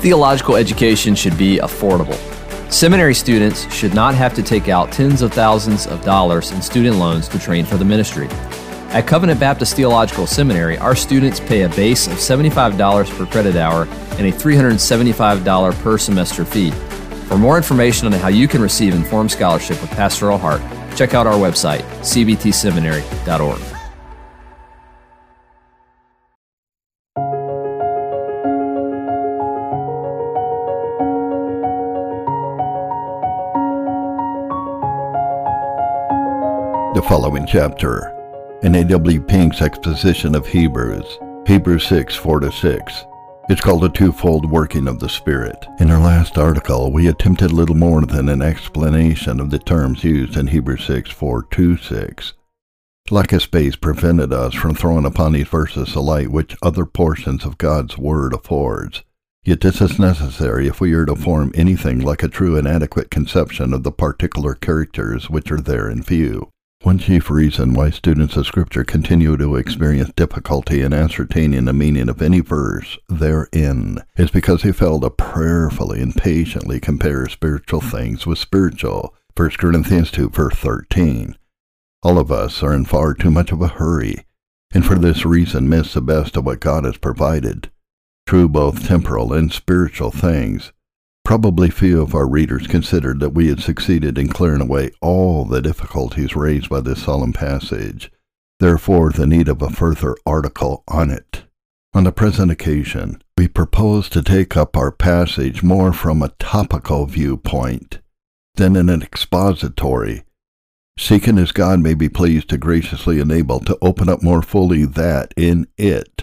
Theological education should be affordable. Seminary students should not have to take out tens of thousands of dollars in student loans to train for the ministry. At Covenant Baptist Theological Seminary, our students pay a base of $75 per credit hour and a $375 per semester fee. For more information on how you can receive informed scholarship with pastoral heart, check out our website, cbtseminary.org. following chapter in A.W. Pink's exposition of Hebrews, Hebrews 6 4 6. It's called a twofold working of the Spirit. In our last article, we attempted little more than an explanation of the terms used in Hebrews 6 4 to 6. Lack of space prevented us from throwing upon these verses the light which other portions of God's Word affords. Yet this is necessary if we are to form anything like a true and adequate conception of the particular characters which are there in view. One chief reason why students of Scripture continue to experience difficulty in ascertaining the meaning of any verse therein is because they fail to prayerfully and patiently compare spiritual things with spiritual. 1 Corinthians 2 verse 13. All of us are in far too much of a hurry, and for this reason miss the best of what God has provided, true both temporal and spiritual things. Probably few of our readers considered that we had succeeded in clearing away all the difficulties raised by this solemn passage, therefore the need of a further article on it. On the present occasion, we propose to take up our passage more from a topical viewpoint than in an expository, seeking as God may be pleased to graciously enable to open up more fully that in it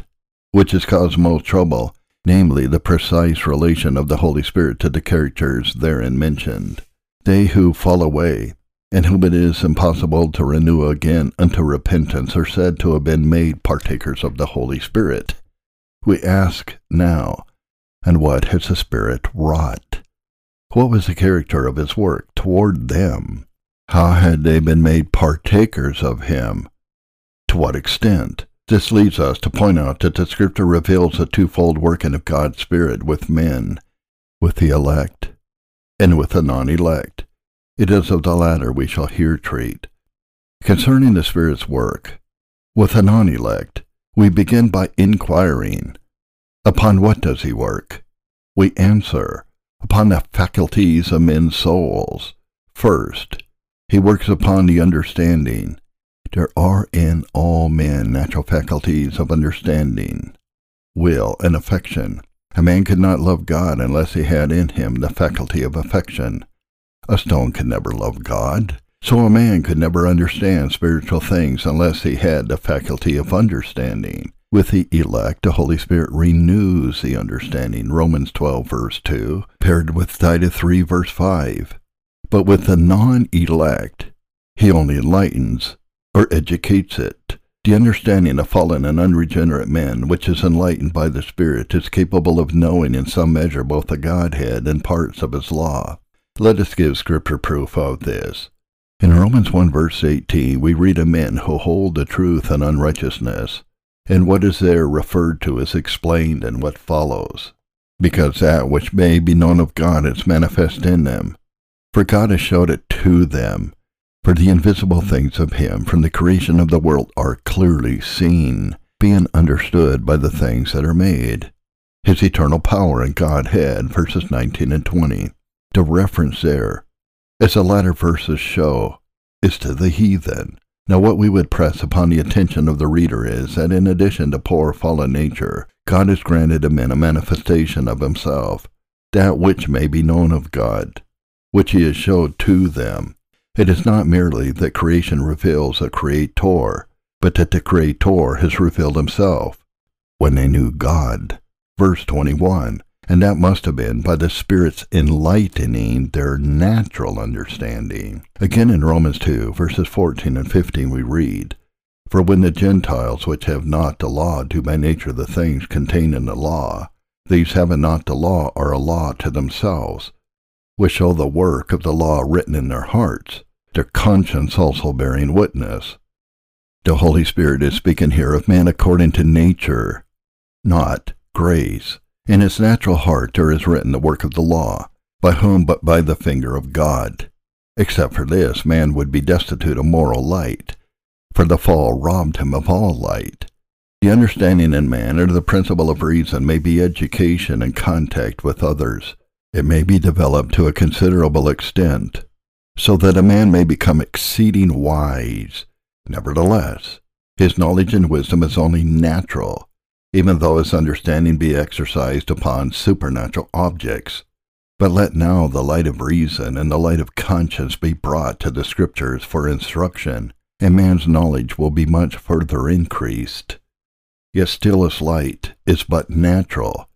which has caused most trouble namely the precise relation of the Holy Spirit to the characters therein mentioned. They who fall away, and whom it is impossible to renew again unto repentance, are said to have been made partakers of the Holy Spirit. We ask now, and what has the Spirit wrought? What was the character of his work toward them? How had they been made partakers of him? To what extent? This leads us to point out that the Scripture reveals a twofold working of God's Spirit with men, with the elect, and with the non-elect. It is of the latter we shall here treat. Concerning the Spirit's work, with the non-elect, we begin by inquiring, Upon what does he work? We answer, Upon the faculties of men's souls. First, he works upon the understanding, there are in all men natural faculties of understanding, will, and affection. A man could not love God unless he had in him the faculty of affection. A stone could never love God. So a man could never understand spiritual things unless he had the faculty of understanding. With the elect, the Holy Spirit renews the understanding, Romans 12, verse 2, paired with Titus 3, verse 5. But with the non-elect, he only enlightens, or educates it. The understanding of fallen and unregenerate men, which is enlightened by the Spirit, is capable of knowing in some measure both the Godhead and parts of His law. Let us give Scripture proof of this. In Romans 1 verse 18, we read of men who hold the truth and unrighteousness, and what is there referred to is explained in what follows. Because that which may be known of God is manifest in them, for God has showed it to them. For the invisible things of him from the creation of the world are clearly seen, being understood by the things that are made. His eternal power and Godhead, verses 19 and 20. The reference there, as the latter verses show, is to the heathen. Now what we would press upon the attention of the reader is that in addition to poor fallen nature, God has granted to men a manifestation of himself, that which may be known of God, which he has showed to them it is not merely that creation reveals a creator, but that the creator has revealed himself when they knew God. Verse 21. And that must have been by the Spirit's enlightening their natural understanding. Again in Romans 2, verses 14 and 15, we read, For when the Gentiles which have not the law do by nature the things contained in the law, these having not the law are a law to themselves, which show the work of the law written in their hearts, their conscience also bearing witness. The Holy Spirit is speaking here of man according to nature, not grace. In his natural heart there is written the work of the law, by whom but by the finger of God. Except for this, man would be destitute of moral light, for the fall robbed him of all light. The understanding in man, or the principle of reason, may be education and contact with others. It may be developed to a considerable extent, so that a man may become exceeding wise. Nevertheless, his knowledge and wisdom is only natural, even though his understanding be exercised upon supernatural objects. But let now the light of reason and the light of conscience be brought to the Scriptures for instruction, and man's knowledge will be much further increased. Yet still his light is but natural.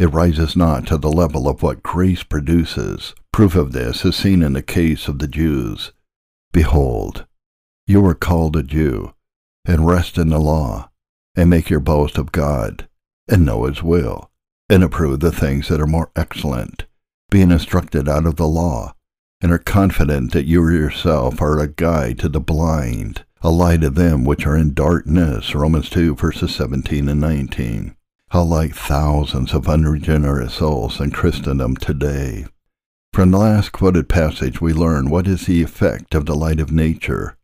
It rises not to the level of what grace produces. Proof of this is seen in the case of the Jews. Behold, you are called a Jew, and rest in the law, and make your boast of God, and know his will, and approve the things that are more excellent, being instructed out of the law, and are confident that you yourself are a guide to the blind, a light to them which are in darkness. Romans 2, verses 17 and 19. How like thousands of unregenerate souls in Christendom today. From the last quoted passage, we learn what is the effect of the light of nature,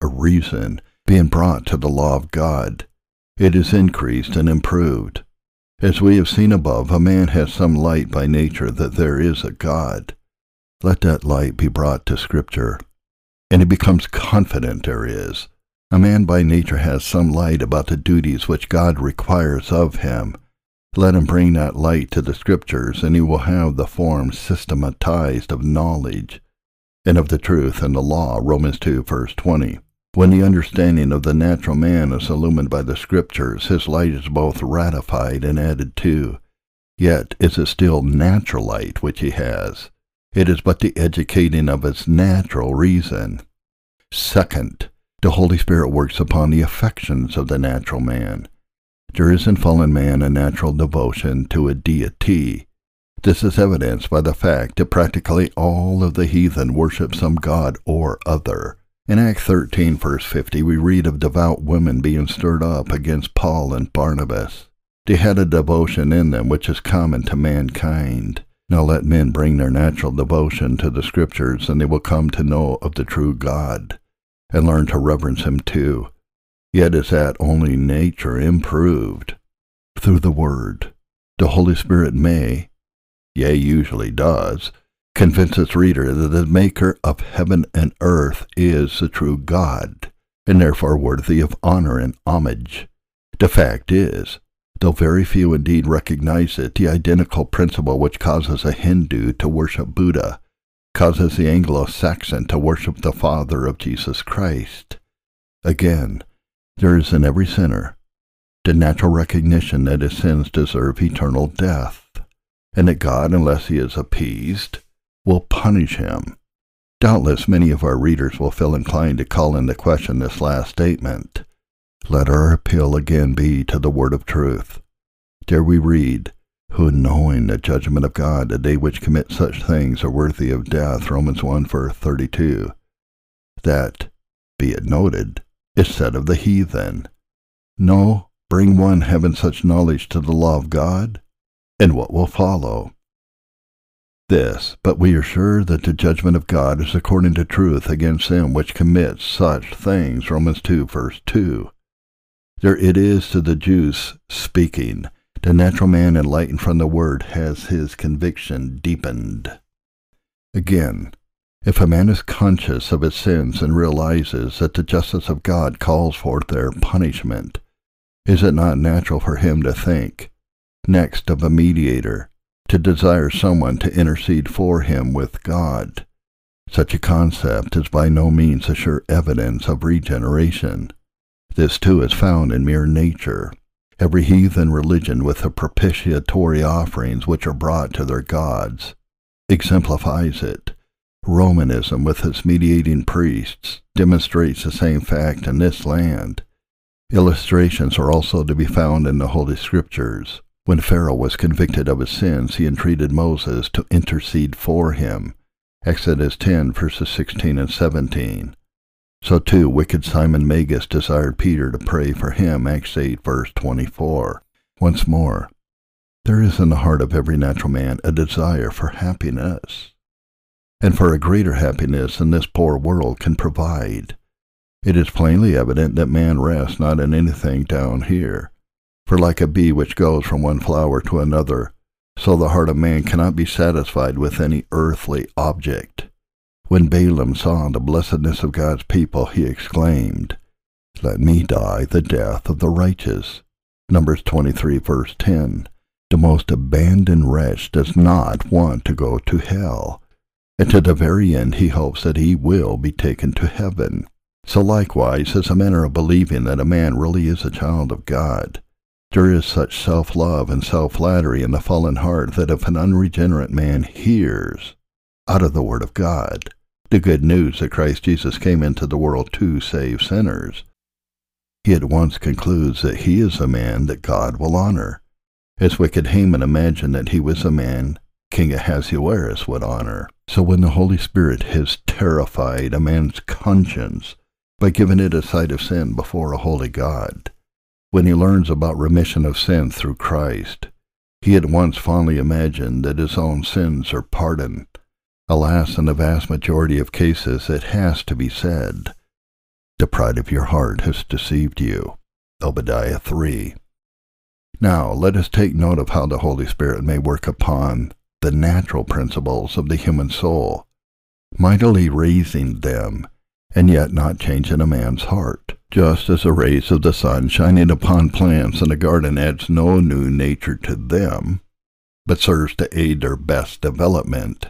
a reason, being brought to the law of God. It is increased and improved. As we have seen above, a man has some light by nature that there is a God. Let that light be brought to Scripture, and he becomes confident there is. A man by nature has some light about the duties which God requires of him. Let him bring that light to the Scriptures, and he will have the form systematized of knowledge and of the truth and the law. Romans 2, verse 20. When the understanding of the natural man is illumined by the Scriptures, his light is both ratified and added to. Yet is it still natural light which he has. It is but the educating of his natural reason. Second, the Holy Spirit works upon the affections of the natural man. There is in fallen man a natural devotion to a deity. This is evidenced by the fact that practically all of the heathen worship some god or other. In Acts 13, verse 50, we read of devout women being stirred up against Paul and Barnabas. They had a devotion in them which is common to mankind. Now let men bring their natural devotion to the Scriptures, and they will come to know of the true God, and learn to reverence Him too. Yet is that only nature improved through the Word. The Holy Spirit may, yea, usually does, convince its reader that the maker of heaven and earth is the true God, and therefore worthy of honor and homage. The fact is, though very few indeed recognize it, the identical principle which causes a Hindu to worship Buddha causes the Anglo-Saxon to worship the Father of Jesus Christ. Again, there is in every sinner the natural recognition that his sins deserve eternal death, and that God, unless he is appeased, will punish him. Doubtless many of our readers will feel inclined to call into question this last statement. Let our appeal again be to the word of truth. There we read, Who knowing the judgment of God, that they which commit such things are worthy of death, Romans 1 verse 32. That, be it noted, is said of the heathen. No, bring one having such knowledge to the law of God, and what will follow? this, but we are sure that the judgment of God is according to truth against them which commit such things. Romans 2, verse 2. There it is to the Jews speaking. The natural man enlightened from the word has his conviction deepened. Again, if a man is conscious of his sins and realizes that the justice of God calls for their punishment, is it not natural for him to think, next of a mediator, to desire someone to intercede for him with God. Such a concept is by no means a sure evidence of regeneration. This too is found in mere nature. Every heathen religion with the propitiatory offerings which are brought to their gods exemplifies it. Romanism with its mediating priests demonstrates the same fact in this land. Illustrations are also to be found in the Holy Scriptures. When Pharaoh was convicted of his sins, he entreated Moses to intercede for him. Exodus 10, verses 16 and 17. So too, wicked Simon Magus desired Peter to pray for him. Acts 8, verse 24. Once more, there is in the heart of every natural man a desire for happiness, and for a greater happiness than this poor world can provide. It is plainly evident that man rests not in anything down here, for like a bee which goes from one flower to another, so the heart of man cannot be satisfied with any earthly object. When Balaam saw the blessedness of God's people, he exclaimed, Let me die the death of the righteous. Numbers 23, verse 10. The most abandoned wretch does not want to go to hell, and to the very end he hopes that he will be taken to heaven. So likewise, as a manner of believing that a man really is a child of God, there is such self-love and self-flattery in the fallen heart that if an unregenerate man hears out of the Word of God the good news that Christ Jesus came into the world to save sinners, he at once concludes that he is a man that God will honor, as wicked Haman imagined that he was a man King Ahasuerus would honor. So when the Holy Spirit has terrified a man's conscience by giving it a sight of sin before a holy God, when he learns about remission of sin through Christ, he at once fondly imagined that his own sins are pardoned. Alas, in the vast majority of cases, it has to be said, the pride of your heart has deceived you. Obadiah 3. Now, let us take note of how the Holy Spirit may work upon the natural principles of the human soul, mightily raising them, and yet not changing a man's heart. Just as the rays of the sun shining upon plants in a garden adds no new nature to them, but serves to aid their best development,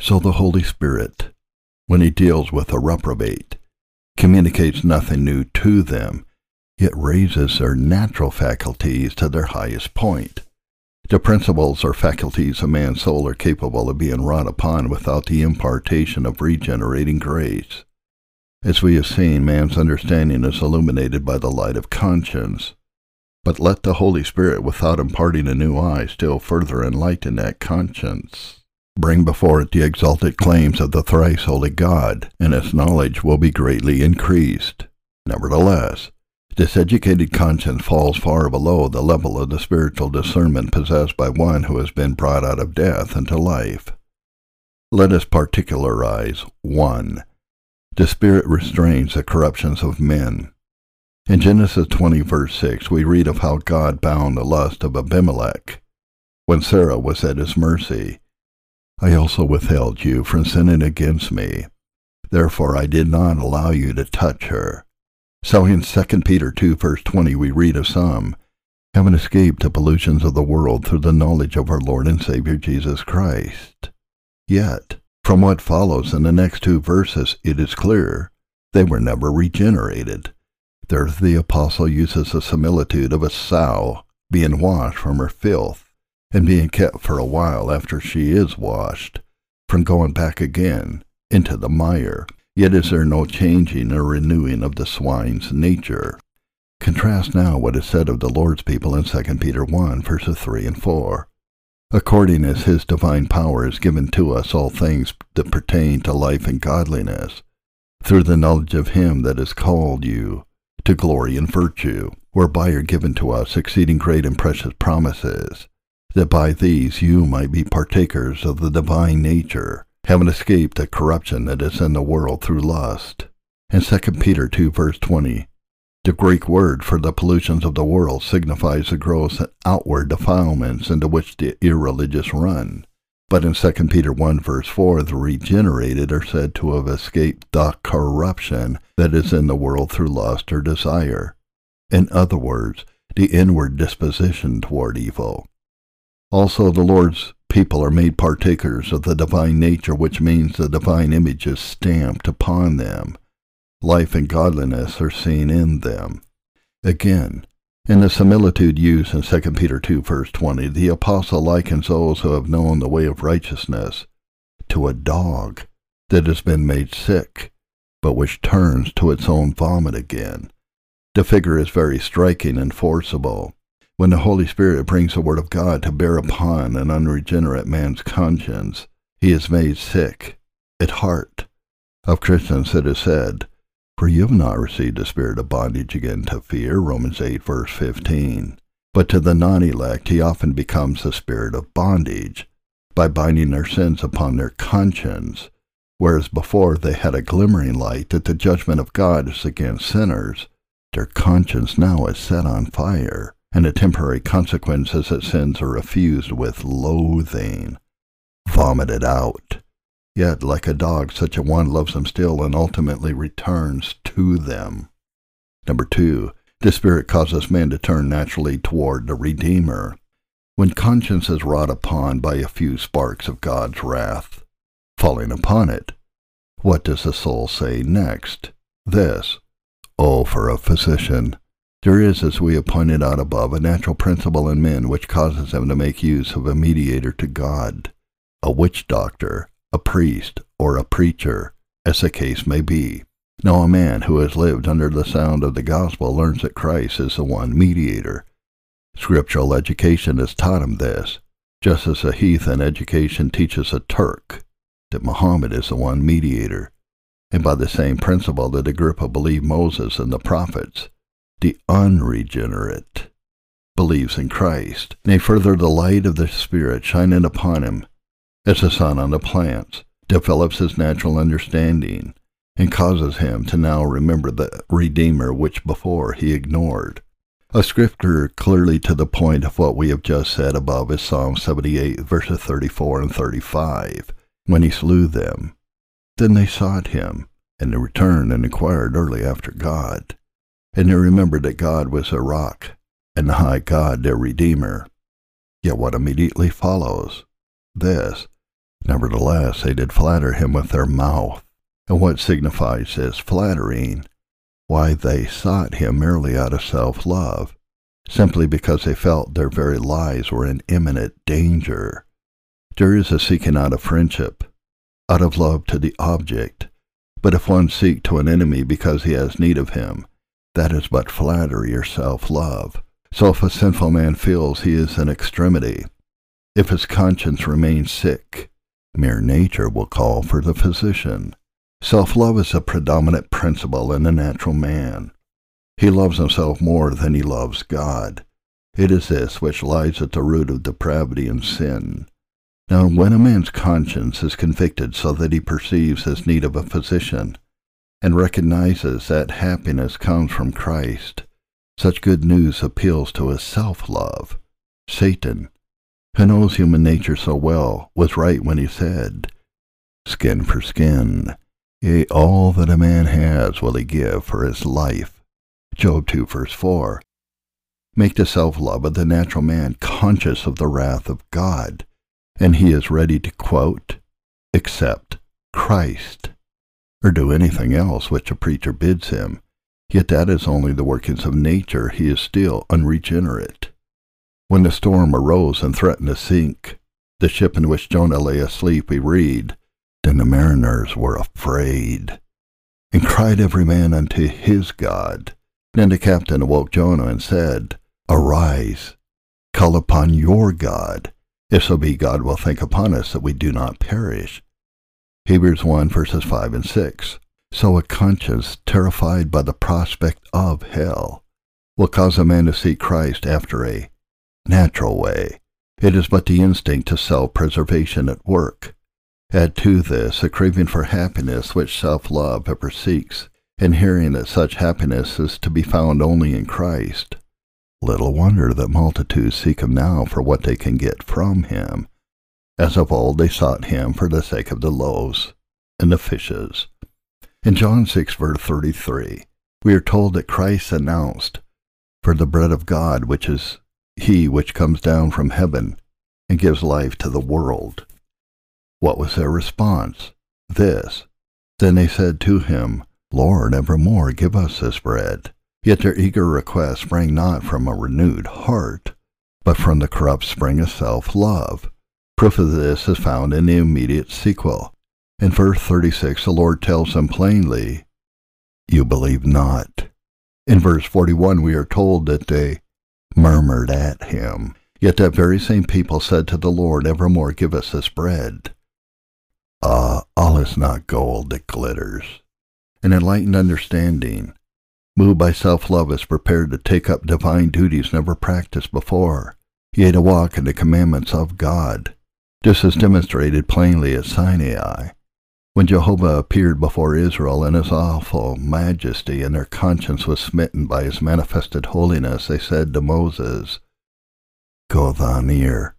so the Holy Spirit, when he deals with a reprobate, communicates nothing new to them, yet raises their natural faculties to their highest point. The principles or faculties of man's soul are capable of being wrought upon without the impartation of regenerating grace. As we have seen, man's understanding is illuminated by the light of conscience. But let the Holy Spirit, without imparting a new eye, still further enlighten that conscience. Bring before it the exalted claims of the thrice holy God, and its knowledge will be greatly increased. Nevertheless, this educated conscience falls far below the level of the spiritual discernment possessed by one who has been brought out of death into life. Let us particularize 1. The Spirit restrains the corruptions of men. In Genesis 20, verse 6, we read of how God bound the lust of Abimelech when Sarah was at his mercy. I also withheld you from sinning against me. Therefore I did not allow you to touch her. So in 2 Peter 2, verse 20, we read of some having escaped the pollutions of the world through the knowledge of our Lord and Savior Jesus Christ. Yet, from what follows in the next two verses, it is clear they were never regenerated. There the apostle uses the similitude of a sow being washed from her filth and being kept for a while after she is washed from going back again into the mire. Yet is there no changing or renewing of the swine's nature. Contrast now what is said of the Lord's people in 2 Peter 1, verses 3 and 4 according as his divine power has given to us all things that pertain to life and godliness, through the knowledge of him that has called you to glory and virtue, whereby are given to us exceeding great and precious promises, that by these you might be partakers of the divine nature, having escaped the corruption that is in the world through lust. In 2 Peter 2 verse 20, the Greek word for the pollutions of the world signifies the gross outward defilements into which the irreligious run. But in 2 Peter 1 verse 4, the regenerated are said to have escaped the corruption that is in the world through lust or desire. In other words, the inward disposition toward evil. Also, the Lord's people are made partakers of the divine nature, which means the divine image is stamped upon them life and godliness are seen in them. Again, in the similitude used in 2 Peter 2 verse 20, the apostle likens those who have known the way of righteousness to a dog that has been made sick, but which turns to its own vomit again. The figure is very striking and forcible. When the Holy Spirit brings the Word of God to bear upon an unregenerate man's conscience, he is made sick at heart. Of Christians it is said, for you have not received the spirit of bondage again to fear, Romans 8, verse 15, but to the non elect, he often becomes a spirit of bondage by binding their sins upon their conscience, whereas before they had a glimmering light that the judgment of God is against sinners. Their conscience now is set on fire, and the temporary consequence is that sins are refused with loathing, vomited out. Yet, like a dog, such a one loves them still and ultimately returns to them. Number two, the Spirit causes man to turn naturally toward the Redeemer. When conscience is wrought upon by a few sparks of God's wrath, falling upon it, what does the soul say next? This, Oh, for a physician! There is, as we have pointed out above, a natural principle in men which causes them to make use of a mediator to God, a witch doctor, a priest, or a preacher, as the case may be. Now a man who has lived under the sound of the gospel learns that Christ is the one mediator. Scriptural education has taught him this, just as a heathen education teaches a Turk that Muhammad is the one mediator. And by the same principle that Agrippa believed Moses and the prophets, the unregenerate believes in Christ. Nay, further, the light of the Spirit shining upon him as the sun on the plants develops his natural understanding and causes him to now remember the Redeemer which before he ignored. A scripture clearly to the point of what we have just said above is Psalm 78, verses 34 and 35. When he slew them, then they sought him, and they returned and inquired early after God. And they remembered that God was a rock, and the high God their Redeemer. Yet what immediately follows? This, Nevertheless, they did flatter him with their mouth and what signifies this flattering? Why, they sought him merely out of self love, simply because they felt their very lives were in imminent danger. There is a seeking out of friendship, out of love to the object, but if one seek to an enemy because he has need of him, that is but flattery or self love. So if a sinful man feels he is in extremity, if his conscience remains sick, mere nature will call for the physician. Self love is a predominant principle in the natural man. He loves himself more than he loves God. It is this which lies at the root of depravity and sin. Now, when a man's conscience is convicted so that he perceives his need of a physician, and recognizes that happiness comes from Christ, such good news appeals to his self love. Satan, who knows human nature so well, was right when he said, Skin for skin, Yea, all that a man has will he give for his life. Job 2 verse 4. Make the self-love of the natural man conscious of the wrath of God, and he is ready to quote, accept Christ, or do anything else which a preacher bids him. Yet that is only the workings of nature. He is still unregenerate. When the storm arose and threatened to sink, the ship in which Jonah lay asleep, we read, then the mariners were afraid, and cried every man unto his God. Then the captain awoke Jonah and said, Arise, call upon your God, if so be God will think upon us that we do not perish. Hebrews 1 verses 5 and 6. So a conscience terrified by the prospect of hell will cause a man to seek Christ after a natural way. It is but the instinct to self-preservation at work. Add to this a craving for happiness which self-love ever seeks, and hearing that such happiness is to be found only in Christ. Little wonder that multitudes seek him now for what they can get from him, as of old they sought him for the sake of the loaves and the fishes. In John 6, verse 33, we are told that Christ announced, For the bread of God, which is he which comes down from heaven and gives life to the world. What was their response? This. Then they said to him, Lord, evermore give us this bread. Yet their eager request sprang not from a renewed heart, but from the corrupt spring of self-love. Proof of this is found in the immediate sequel. In verse 36, the Lord tells them plainly, You believe not. In verse 41, we are told that they murmured at him. Yet that very same people said to the Lord, Evermore give us this bread. Ah, all is not gold that glitters. An enlightened understanding moved by self-love, is prepared to take up divine duties never practiced before, yea, to walk in the commandments of God, just as demonstrated plainly at Sinai. When Jehovah appeared before Israel in his awful majesty, and their conscience was smitten by his manifested holiness, they said to Moses, Go thou near,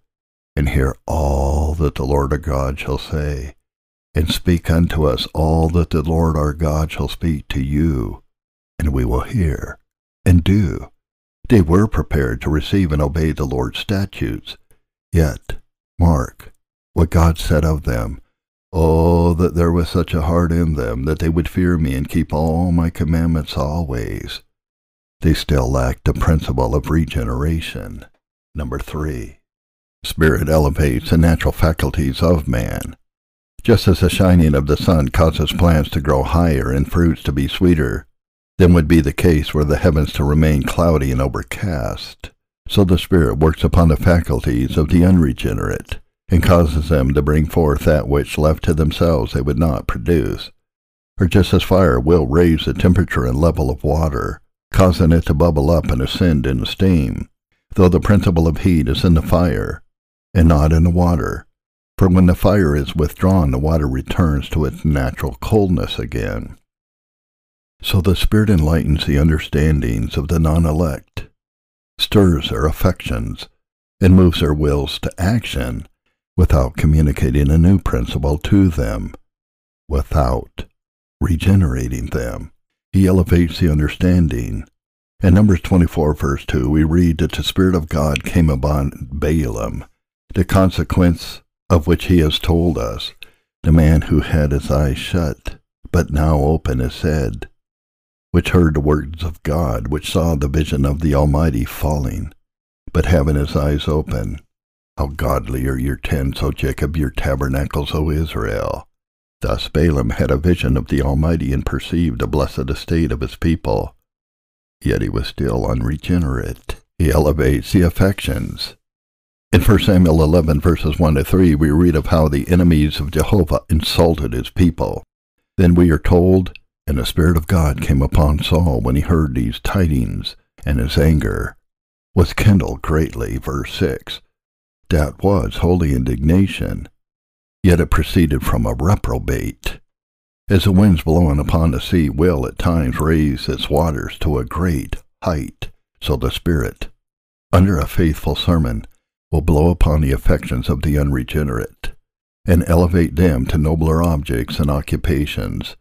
and hear all that the Lord our God shall say, and speak unto us all that the Lord our God shall speak to you, and we will hear and do. They were prepared to receive and obey the Lord's statutes. Yet, mark what God said of them. Oh, that there was such a heart in them that they would fear me and keep all my commandments always. They still lacked the principle of regeneration. Number three, Spirit elevates the natural faculties of man. Just as the shining of the sun causes plants to grow higher and fruits to be sweeter, than would be the case were the heavens to remain cloudy and overcast. So the Spirit works upon the faculties of the unregenerate, and causes them to bring forth that which left to themselves they would not produce. Or just as fire will raise the temperature and level of water, causing it to bubble up and ascend in steam, though the principle of heat is in the fire, and not in the water. For when the fire is withdrawn, the water returns to its natural coldness again. So the Spirit enlightens the understandings of the non-elect, stirs their affections, and moves their wills to action without communicating a new principle to them, without regenerating them. He elevates the understanding. In Numbers 24, verse 2, we read that the Spirit of God came upon Balaam, the consequence of which he has told us, the man who had his eyes shut, but now open his head which heard the words of God, which saw the vision of the Almighty falling, but having his eyes open. How godly are your tents, O Jacob, your tabernacles, O Israel. Thus Balaam had a vision of the Almighty and perceived the blessed estate of his people. Yet he was still unregenerate. He elevates the affections. In 1 Samuel 11, verses 1 to 3, we read of how the enemies of Jehovah insulted his people. Then we are told and the Spirit of God came upon Saul when he heard these tidings, and his anger was kindled greatly. Verse 6. That was holy indignation, yet it proceeded from a reprobate. As the winds blowing upon the sea will at times raise its waters to a great height, so the Spirit, under a faithful sermon, will blow upon the affections of the unregenerate, and elevate them to nobler objects and occupations,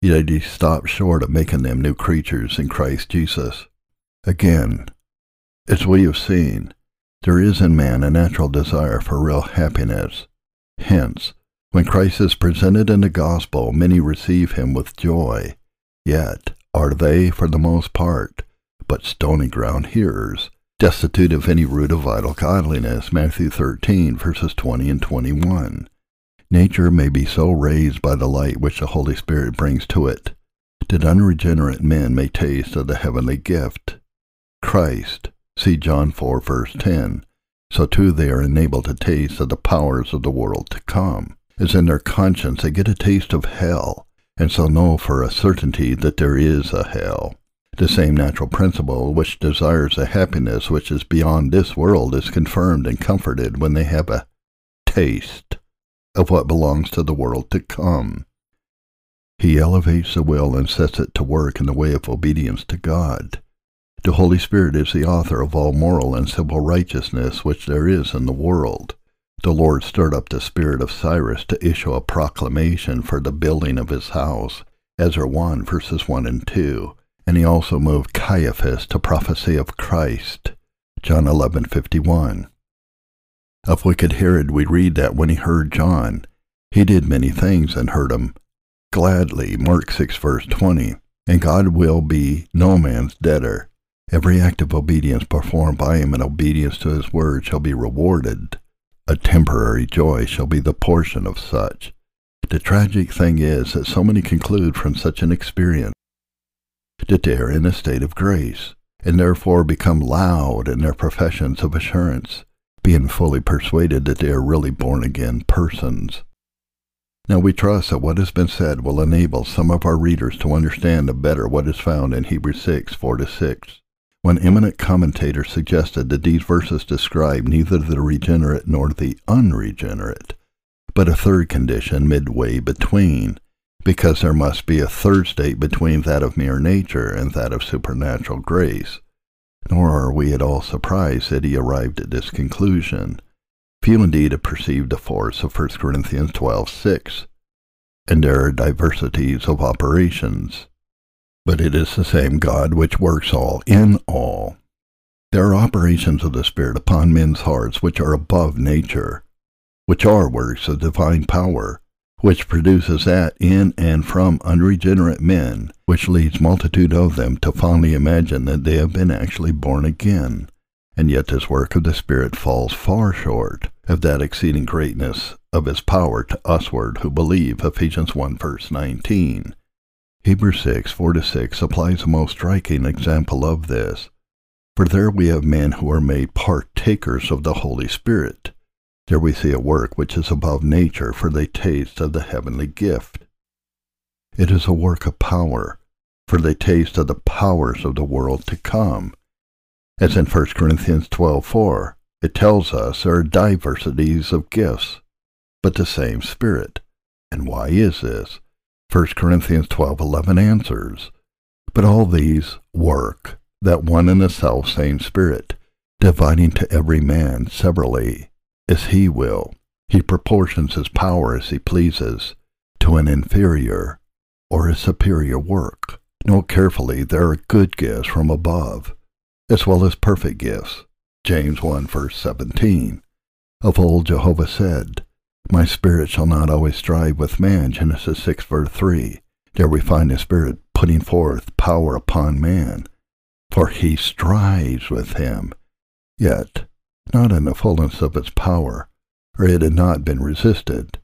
Yet he stopped short of making them new creatures in Christ Jesus. Again, as we have seen, there is in man a natural desire for real happiness. Hence, when Christ is presented in the gospel, many receive him with joy. Yet are they, for the most part, but stony ground hearers, destitute of any root of vital godliness. Matthew 13, verses 20 and 21. Nature may be so raised by the light which the Holy Spirit brings to it that unregenerate men may taste of the heavenly gift. Christ, see John 4, verse 10, so too they are enabled to taste of the powers of the world to come. As in their conscience they get a taste of hell, and so know for a certainty that there is a hell. The same natural principle which desires a happiness which is beyond this world is confirmed and comforted when they have a taste of what belongs to the world to come. He elevates the will and sets it to work in the way of obedience to God. The Holy Spirit is the author of all moral and civil righteousness which there is in the world. The Lord stirred up the spirit of Cyrus to issue a proclamation for the building of his house, Ezra 1 verses 1 and 2, and he also moved Caiaphas to prophesy of Christ, John 11:51. Of wicked Herod we read that when he heard John, he did many things and heard him gladly. Mark 6 verse 20. And God will be no man's debtor. Every act of obedience performed by him in obedience to his word shall be rewarded. A temporary joy shall be the portion of such. The tragic thing is that so many conclude from such an experience that they are in a state of grace, and therefore become loud in their professions of assurance being fully persuaded that they are really born again persons. Now we trust that what has been said will enable some of our readers to understand better what is found in Hebrews 6, 4 6. One eminent commentator suggested that these verses describe neither the regenerate nor the unregenerate, but a third condition midway between, because there must be a third state between that of mere nature and that of supernatural grace. Nor are we at all surprised that he arrived at this conclusion. Few indeed have perceived the force of 1 Corinthians 12:6, and there are diversities of operations. But it is the same God which works all in all. There are operations of the Spirit upon men's hearts which are above nature, which are works of divine power, which produces that in and from unregenerate men, which leads multitude of them to fondly imagine that they have been actually born again and yet this work of the Spirit falls far short of that exceeding greatness of his power to usward who believe, Ephesians 1 verse 19. Hebrews 6, 4 to 6 supplies a most striking example of this. For there we have men who are made partakers of the Holy Spirit. There we see a work which is above nature, for they taste of the heavenly gift. It is a work of power, for they taste of the powers of the world to come. As in 1 Corinthians 12:4, it tells us there are diversities of gifts, but the same Spirit. And why is this? 1 Corinthians 12:11 answers, But all these work that one and the self same Spirit, dividing to every man severally as he will. He proportions his power as he pleases to an inferior or a superior work. Note carefully there are good gifts from above, as well as perfect gifts. James 1 verse 17. Of old Jehovah said, My spirit shall not always strive with man. Genesis 6 verse 3. There we find the Spirit putting forth power upon man, for he strives with him, yet not in the fullness of its power, or it had not been resisted.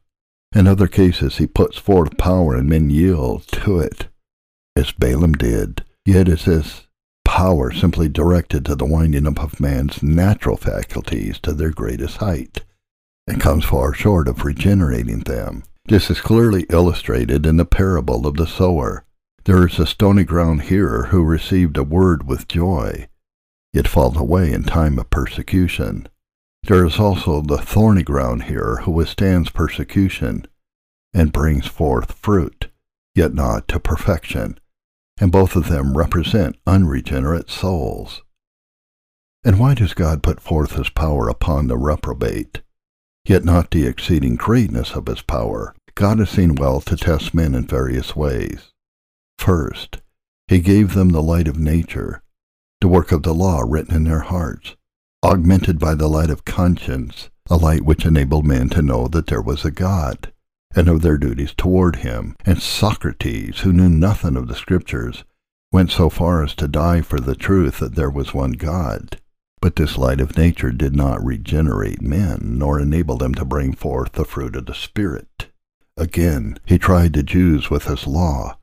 In other cases he puts forth power and men yield to it, as Balaam did. Yet is this power simply directed to the winding up of man's natural faculties to their greatest height, and comes far short of regenerating them. This is clearly illustrated in the parable of the sower. There is a stony ground hearer who received a word with joy, yet falls away in time of persecution. There is also the thorny ground here, who withstands persecution and brings forth fruit, yet not to perfection and both of them represent unregenerate souls. And why does God put forth his power upon the reprobate, yet not the exceeding greatness of his power? God has seen well to test men in various ways. First, he gave them the light of nature, the work of the law written in their hearts, augmented by the light of conscience, a light which enabled men to know that there was a God and of their duties toward him. And Socrates, who knew nothing of the Scriptures, went so far as to die for the truth that there was one God. But this light of nature did not regenerate men, nor enable them to bring forth the fruit of the Spirit. Again, he tried the Jews with his law.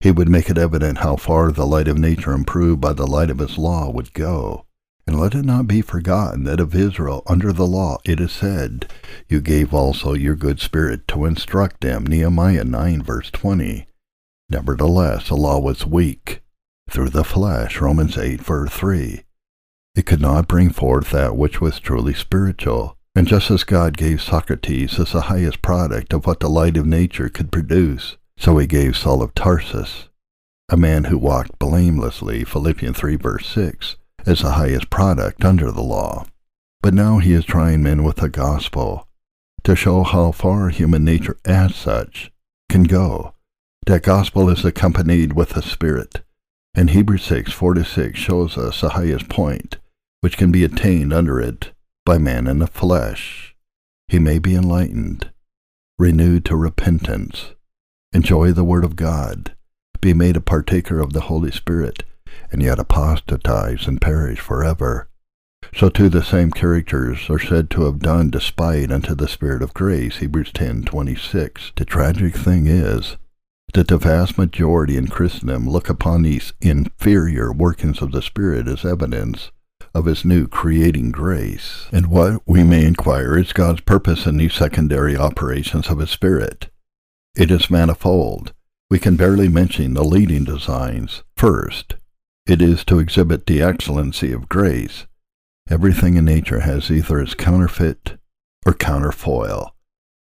He would make it evident how far the light of nature improved by the light of his law would go. And let it not be forgotten that of Israel under the law it is said, You gave also your good spirit to instruct them. Nehemiah 9 verse 20. Nevertheless, the law was weak through the flesh. Romans 8 verse 3. It could not bring forth that which was truly spiritual. And just as God gave Socrates as the highest product of what the light of nature could produce, so he gave Saul of Tarsus, a man who walked blamelessly, Philippians 3 verse 6, as the highest product under the law. But now he is trying men with the gospel to show how far human nature as such can go. That gospel is accompanied with the Spirit. And Hebrews 6, 4 to 6 shows us the highest point which can be attained under it by man in the flesh. He may be enlightened, renewed to repentance, enjoy the Word of God, be made a partaker of the Holy Spirit, and yet apostatize and perish forever. So too the same characters are said to have done despite unto the Spirit of grace, Hebrews 10:26. The tragic thing is that the vast majority in Christendom look upon these inferior workings of the Spirit as evidence of his new creating grace. And what we may inquire is God's purpose in these secondary operations of his Spirit. It is manifold. We can barely mention the leading designs. First, it is to exhibit the excellency of grace. Everything in nature has either its counterfeit or counterfoil.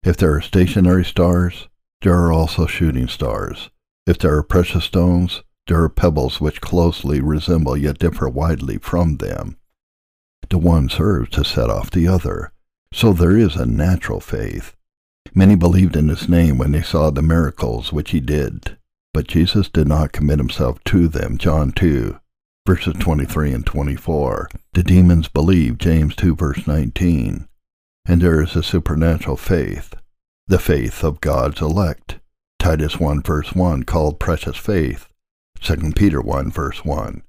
If there are stationary stars, there are also shooting stars. If there are precious stones, there are pebbles which closely resemble yet differ widely from them. The one serves to set off the other. So there is a natural faith. Many believed in his name when they saw the miracles which he did, but Jesus did not commit himself to them. John 2, verses 23 and 24. The demons believed, James 2, verse 19. And there is a supernatural faith, the faith of God's elect. Titus 1, verse 1, called precious faith. 2 Peter 1, verse 1.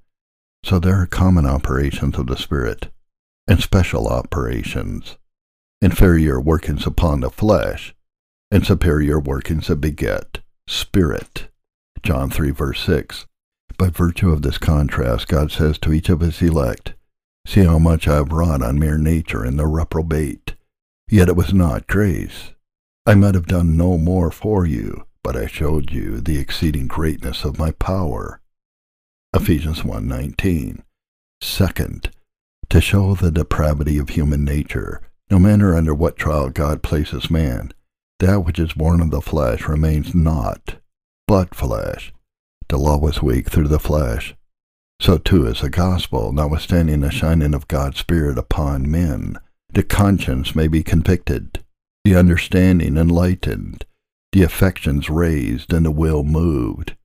So there are common operations of the Spirit and special operations inferior workings upon the flesh, and superior workings that beget spirit. John 3, verse 6. By virtue of this contrast, God says to each of his elect, See how much I have wrought on mere nature in the reprobate. Yet it was not grace. I might have done no more for you, but I showed you the exceeding greatness of my power. Ephesians 1.19 Second, to show the depravity of human nature, no matter under what trial God places man, that which is born of the flesh remains not, but flesh. The law was weak through the flesh. So too is the gospel, notwithstanding the shining of God's Spirit upon men. The conscience may be convicted, the understanding enlightened, the affections raised, and the will moved.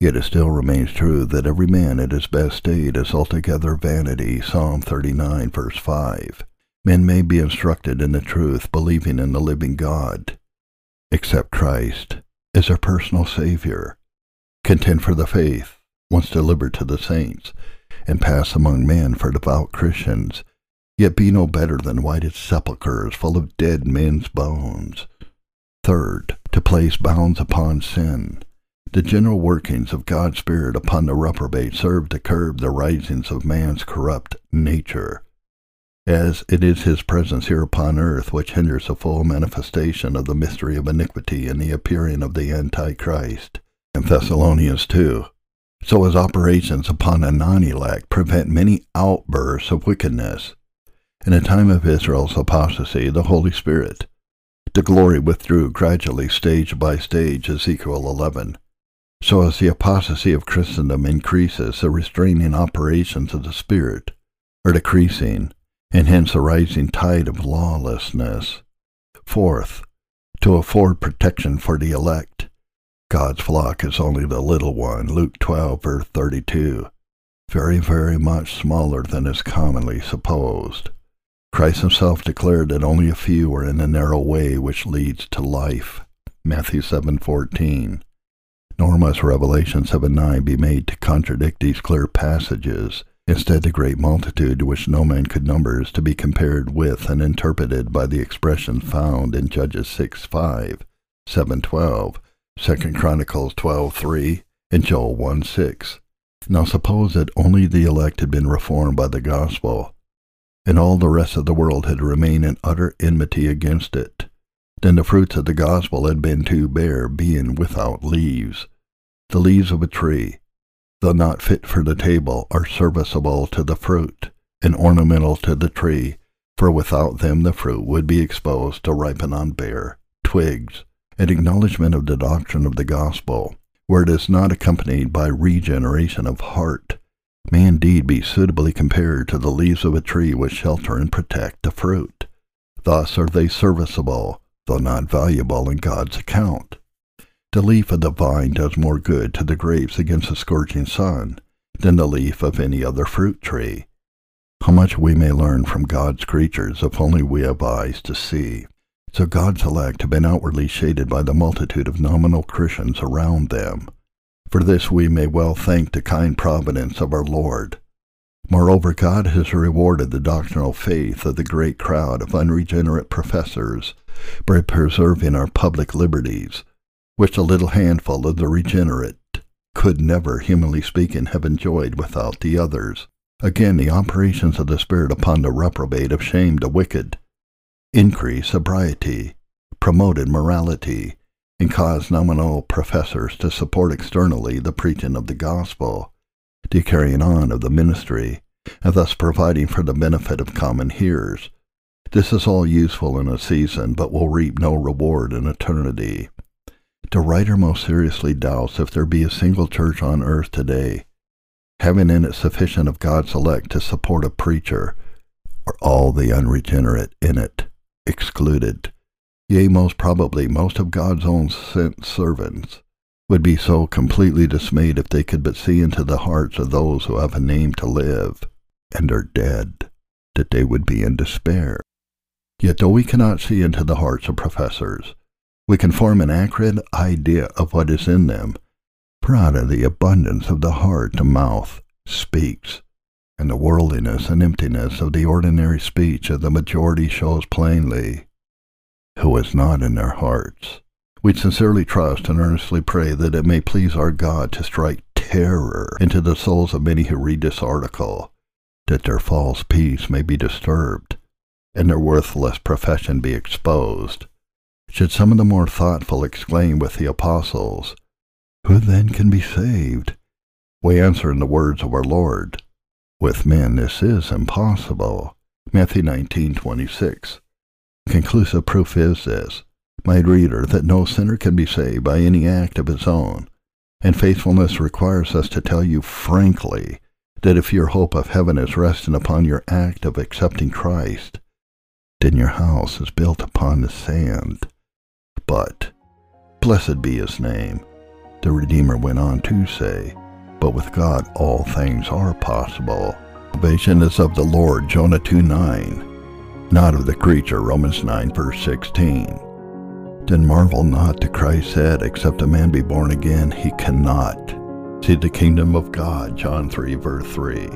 Yet it still remains true that every man at his best state is altogether vanity. Psalm 39, verse 5. Men may be instructed in the truth, believing in the living God, accept Christ as their personal Savior, contend for the faith once delivered to the saints, and pass among men for devout Christians, yet be no better than whited sepulchres full of dead men's bones. Third, to place bounds upon sin. The general workings of God's Spirit upon the reprobate serve to curb the risings of man's corrupt nature as it is his presence here upon earth which hinders the full manifestation of the mystery of iniquity and the appearing of the Antichrist. In Thessalonians 2, so his operations upon a non-elect prevent many outbursts of wickedness. In the time of Israel's apostasy, the Holy Spirit, the glory withdrew gradually stage by stage, Ezekiel 11. So as the apostasy of Christendom increases, the restraining operations of the Spirit are decreasing, and hence a rising tide of lawlessness. Fourth, to afford protection for the elect. God's flock is only the little one, Luke 12, verse 32, very, very much smaller than is commonly supposed. Christ himself declared that only a few are in the narrow way which leads to life, Matthew 7:14. Nor must Revelation 7:9 be made to contradict these clear passages, Instead, the great multitude, which no man could number, is to be compared with and interpreted by the expressions found in Judges 6 5, 7 12, 2 Chronicles 12 3, and Joel 1 6. Now suppose that only the elect had been reformed by the gospel, and all the rest of the world had remained in utter enmity against it. Then the fruits of the gospel had been too bare, being without leaves. The leaves of a tree, though not fit for the table, are serviceable to the fruit, and ornamental to the tree, for without them the fruit would be exposed to ripen on bare twigs. An acknowledgment of the doctrine of the gospel, where it is not accompanied by regeneration of heart, may indeed be suitably compared to the leaves of a tree which shelter and protect the fruit. Thus are they serviceable, though not valuable in God's account. The leaf of the vine does more good to the grapes against the scorching sun than the leaf of any other fruit tree. How much we may learn from God's creatures if only we have eyes to see. So God's elect have been outwardly shaded by the multitude of nominal Christians around them. For this we may well thank the kind providence of our Lord. Moreover, God has rewarded the doctrinal faith of the great crowd of unregenerate professors by preserving our public liberties which a little handful of the regenerate could never, humanly speaking, have enjoyed without the others. Again, the operations of the Spirit upon the reprobate have shamed the wicked, increased sobriety, promoted morality, and cause nominal professors to support externally the preaching of the gospel, the carrying on of the ministry, and thus providing for the benefit of common hearers. This is all useful in a season, but will reap no reward in eternity. The writer most seriously doubts if there be a single church on earth today, having in it sufficient of God's elect to support a preacher, or all the unregenerate in it excluded. Yea, most probably most of God's own sent servants would be so completely dismayed if they could but see into the hearts of those who have a name to live and are dead, that they would be in despair. Yet though we cannot see into the hearts of professors, we can form an accurate idea of what is in them, of the abundance of the heart to mouth speaks, and the worldliness and emptiness of the ordinary speech of the majority shows plainly who is not in their hearts. We sincerely trust and earnestly pray that it may please our God to strike terror into the souls of many who read this article, that their false peace may be disturbed, and their worthless profession be exposed. Should some of the more thoughtful exclaim with the apostles, Who then can be saved? We answer in the words of our Lord, With men this is impossible. Matthew 19:26. Conclusive proof is this my reader, that no sinner can be saved by any act of his own, and faithfulness requires us to tell you frankly that if your hope of heaven is resting upon your act of accepting Christ, then your house is built upon the sand. But, blessed be his name, the Redeemer went on to say, but with God all things are possible. Salvation is of the Lord, Jonah 2 9, not of the creature, Romans 9 verse 16. Then marvel not that Christ said, Except a man be born again, he cannot see the kingdom of God. John 3, verse 3.